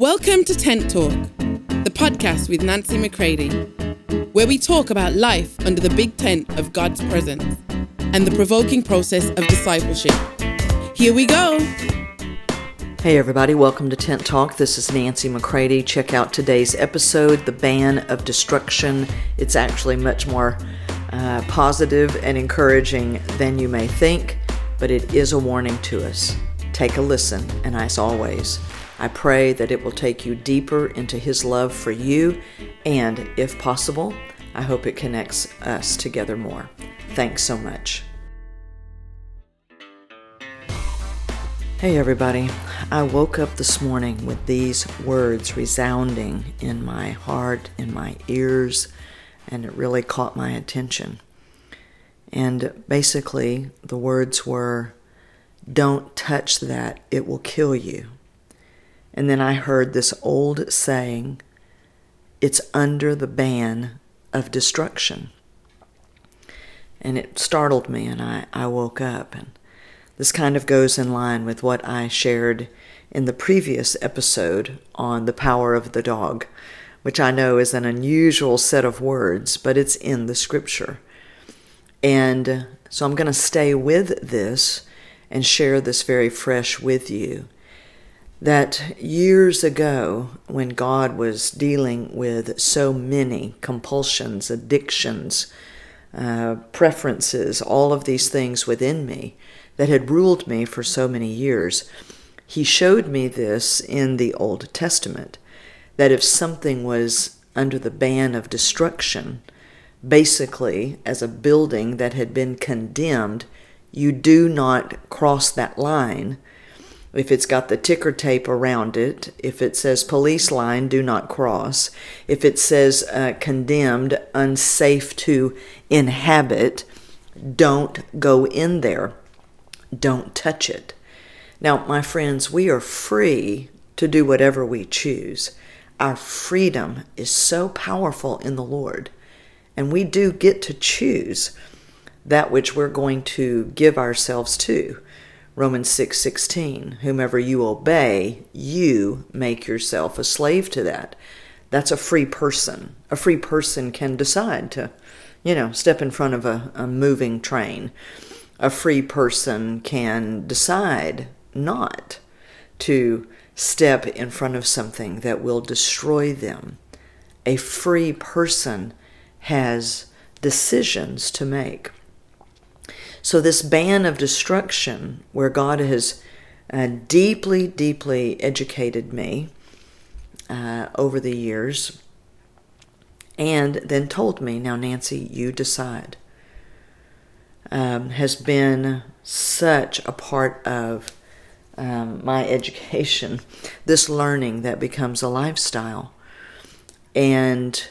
Welcome to Tent Talk, the podcast with Nancy McCready, where we talk about life under the big tent of God's presence and the provoking process of discipleship. Here we go. Hey, everybody, welcome to Tent Talk. This is Nancy McCready. Check out today's episode, The Ban of Destruction. It's actually much more uh, positive and encouraging than you may think, but it is a warning to us. Take a listen, and as always, I pray that it will take you deeper into His love for you, and if possible, I hope it connects us together more. Thanks so much. Hey, everybody. I woke up this morning with these words resounding in my heart, in my ears, and it really caught my attention. And basically, the words were, Don't touch that, it will kill you. And then I heard this old saying, It's under the ban of destruction. And it startled me, and I, I woke up. And this kind of goes in line with what I shared in the previous episode on the power of the dog, which I know is an unusual set of words, but it's in the scripture. And uh, so I'm going to stay with this and share this very fresh with you. That years ago, when God was dealing with so many compulsions, addictions, uh, preferences, all of these things within me that had ruled me for so many years, He showed me this in the Old Testament that if something was under the ban of destruction, basically as a building that had been condemned, you do not cross that line. If it's got the ticker tape around it, if it says police line, do not cross. If it says uh, condemned, unsafe to inhabit, don't go in there. Don't touch it. Now, my friends, we are free to do whatever we choose. Our freedom is so powerful in the Lord and we do get to choose that which we're going to give ourselves to. Romans 6:16, whomever you obey, you make yourself a slave to that. That's a free person. A free person can decide to, you know, step in front of a, a moving train. A free person can decide not to step in front of something that will destroy them. A free person has decisions to make. So, this ban of destruction, where God has uh, deeply, deeply educated me uh, over the years, and then told me, now, Nancy, you decide, um, has been such a part of um, my education, this learning that becomes a lifestyle. And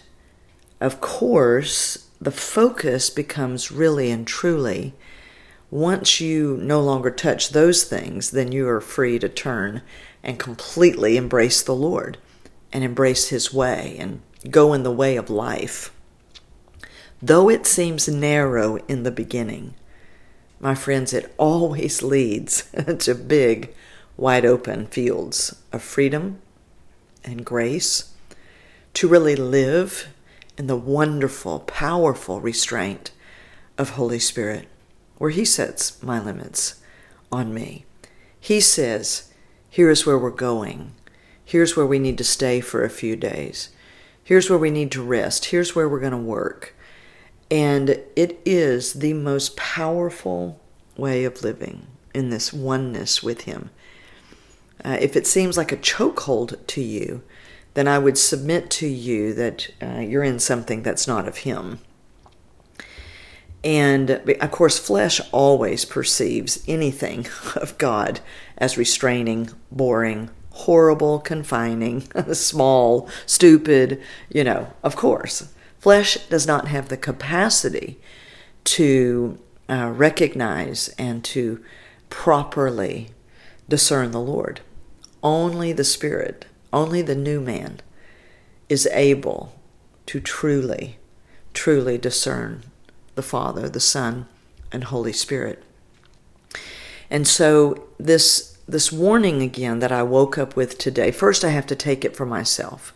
of course, the focus becomes really and truly once you no longer touch those things, then you are free to turn and completely embrace the Lord and embrace His way and go in the way of life. Though it seems narrow in the beginning, my friends, it always leads to big, wide open fields of freedom and grace to really live in the wonderful, powerful restraint of Holy Spirit, where He sets my limits on me. He says, Here is where we're going. Here's where we need to stay for a few days. Here's where we need to rest. Here's where we're going to work. And it is the most powerful way of living in this oneness with Him. Uh, if it seems like a chokehold to you, then I would submit to you that uh, you're in something that's not of Him. And of course, flesh always perceives anything of God as restraining, boring, horrible, confining, small, stupid, you know, of course. Flesh does not have the capacity to uh, recognize and to properly discern the Lord. Only the Spirit only the new man is able to truly, truly discern the Father, the Son, and Holy Spirit. And so this this warning again that I woke up with today. First, I have to take it for myself.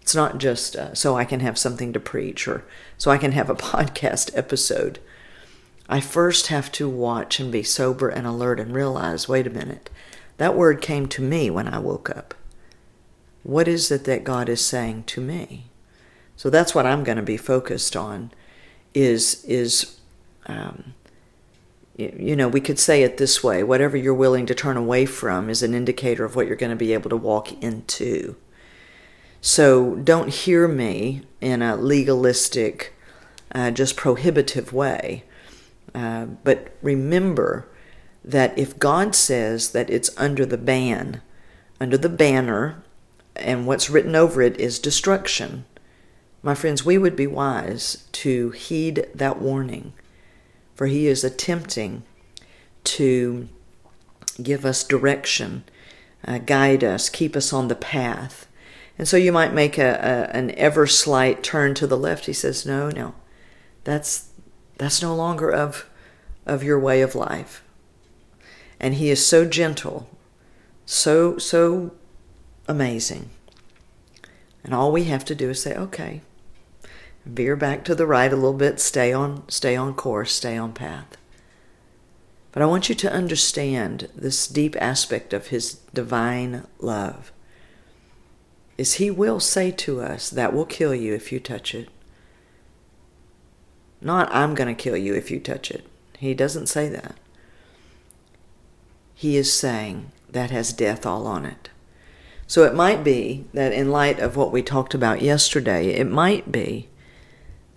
It's not just uh, so I can have something to preach or so I can have a podcast episode. I first have to watch and be sober and alert and realize wait a minute, that word came to me when I woke up. What is it that God is saying to me? So that's what I'm going to be focused on. Is is um, you know we could say it this way: whatever you're willing to turn away from is an indicator of what you're going to be able to walk into. So don't hear me in a legalistic, uh, just prohibitive way. Uh, but remember that if God says that it's under the ban, under the banner, and what's written over it is destruction, my friends, we would be wise to heed that warning, for He is attempting to give us direction, uh, guide us, keep us on the path. And so you might make a, a, an ever slight turn to the left. He says, No, no, that's that's no longer of of your way of life. And he is so gentle, so so amazing. And all we have to do is say, okay, veer back to the right a little bit, stay on stay on course, stay on path. But I want you to understand this deep aspect of his divine love is he will say to us, That will kill you if you touch it. Not, I'm going to kill you if you touch it. He doesn't say that. He is saying, That has death all on it. So it might be that, in light of what we talked about yesterday, it might be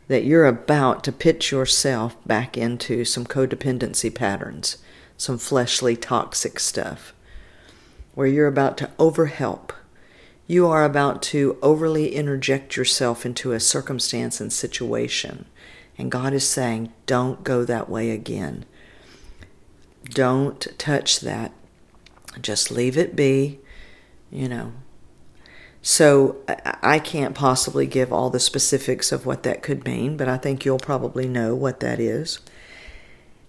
that you're about to pitch yourself back into some codependency patterns, some fleshly toxic stuff, where you're about to overhelp you are about to overly interject yourself into a circumstance and situation. And God is saying, don't go that way again. Don't touch that. Just leave it be, you know. So I can't possibly give all the specifics of what that could mean, but I think you'll probably know what that is.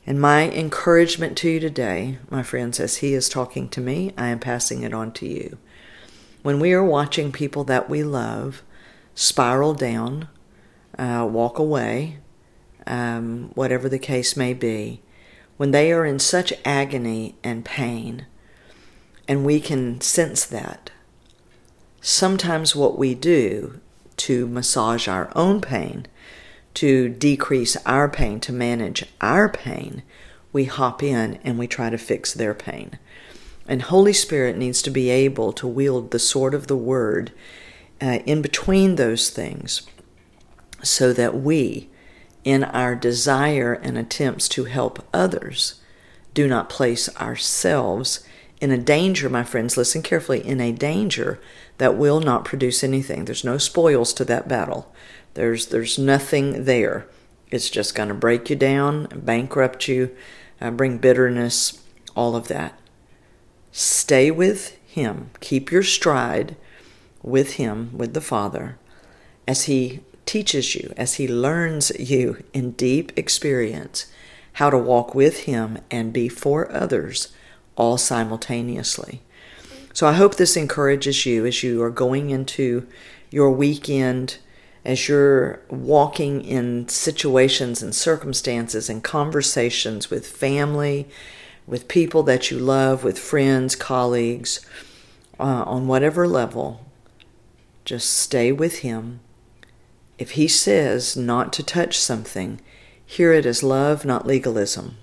And my encouragement to you today, my friends, as He is talking to me, I am passing it on to you when we are watching people that we love spiral down, uh, walk away, um, whatever the case may be, when they are in such agony and pain, and we can sense that, sometimes what we do to massage our own pain, to decrease our pain, to manage our pain, we hop in and we try to fix their pain. And Holy Spirit needs to be able to wield the sword of the word uh, in between those things so that we, in our desire and attempts to help others, do not place ourselves in a danger, my friends, listen carefully, in a danger that will not produce anything. There's no spoils to that battle. There's there's nothing there. It's just going to break you down, bankrupt you, uh, bring bitterness, all of that. Stay with Him. Keep your stride with Him, with the Father, as He teaches you, as He learns you in deep experience how to walk with Him and be for others all simultaneously. So I hope this encourages you as you are going into your weekend, as you're walking in situations and circumstances and conversations with family with people that you love, with friends, colleagues, uh, on whatever level, just stay with Him. If He says not to touch something, hear it as love, not legalism.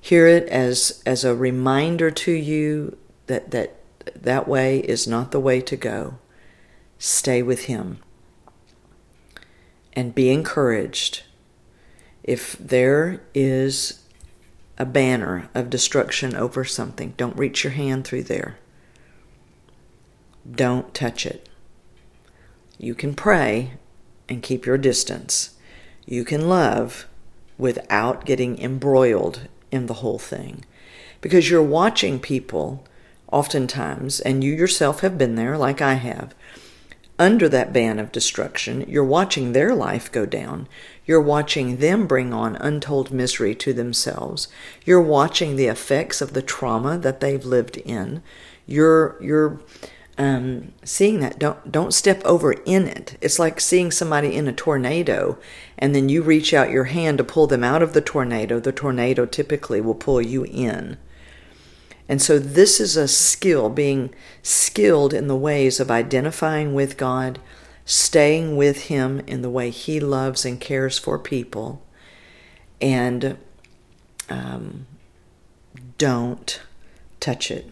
Hear it as, as a reminder to you that, that that way is not the way to go. Stay with Him. And be encouraged. If there is a banner of destruction over something. Don't reach your hand through there. Don't touch it. You can pray and keep your distance. You can love without getting embroiled in the whole thing. Because you're watching people, oftentimes, and you yourself have been there, like I have, under that ban of destruction. You're watching their life go down. You're watching them bring on untold misery to themselves. You're watching the effects of the trauma that they've lived in. You're you're um, seeing that. Don't don't step over in it. It's like seeing somebody in a tornado, and then you reach out your hand to pull them out of the tornado. The tornado typically will pull you in. And so, this is a skill, being skilled in the ways of identifying with God, staying with Him in the way He loves and cares for people, and um, don't touch it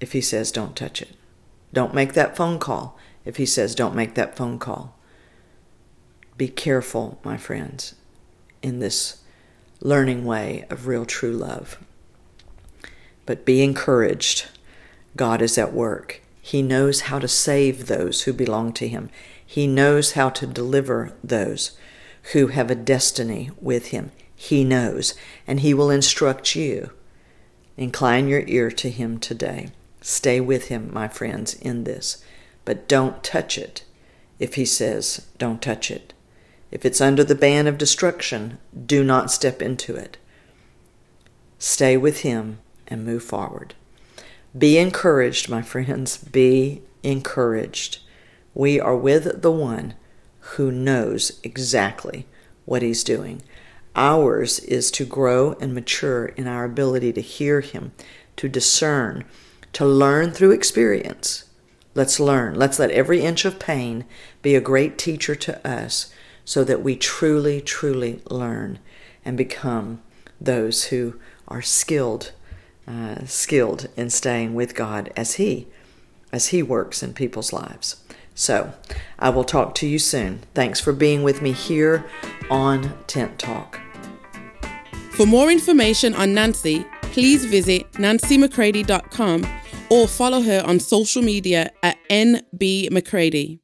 if He says don't touch it. Don't make that phone call if He says don't make that phone call. Be careful, my friends, in this learning way of real true love. But be encouraged. God is at work. He knows how to save those who belong to Him. He knows how to deliver those who have a destiny with Him. He knows, and He will instruct you. Incline your ear to Him today. Stay with Him, my friends, in this. But don't touch it if He says, don't touch it. If it's under the ban of destruction, do not step into it. Stay with Him and move forward. Be encouraged, my friends. Be encouraged. We are with the one who knows exactly what he's doing. Ours is to grow and mature in our ability to hear him, to discern, to learn through experience. Let's learn. Let's let every inch of pain be a great teacher to us so that we truly, truly learn and become those who are skilled uh, skilled in staying with God as He as He works in people's lives. So, I will talk to you soon. Thanks for being with me here on Tent Talk. For more information on Nancy, please visit nancymccready.com or follow her on social media at NB McCready.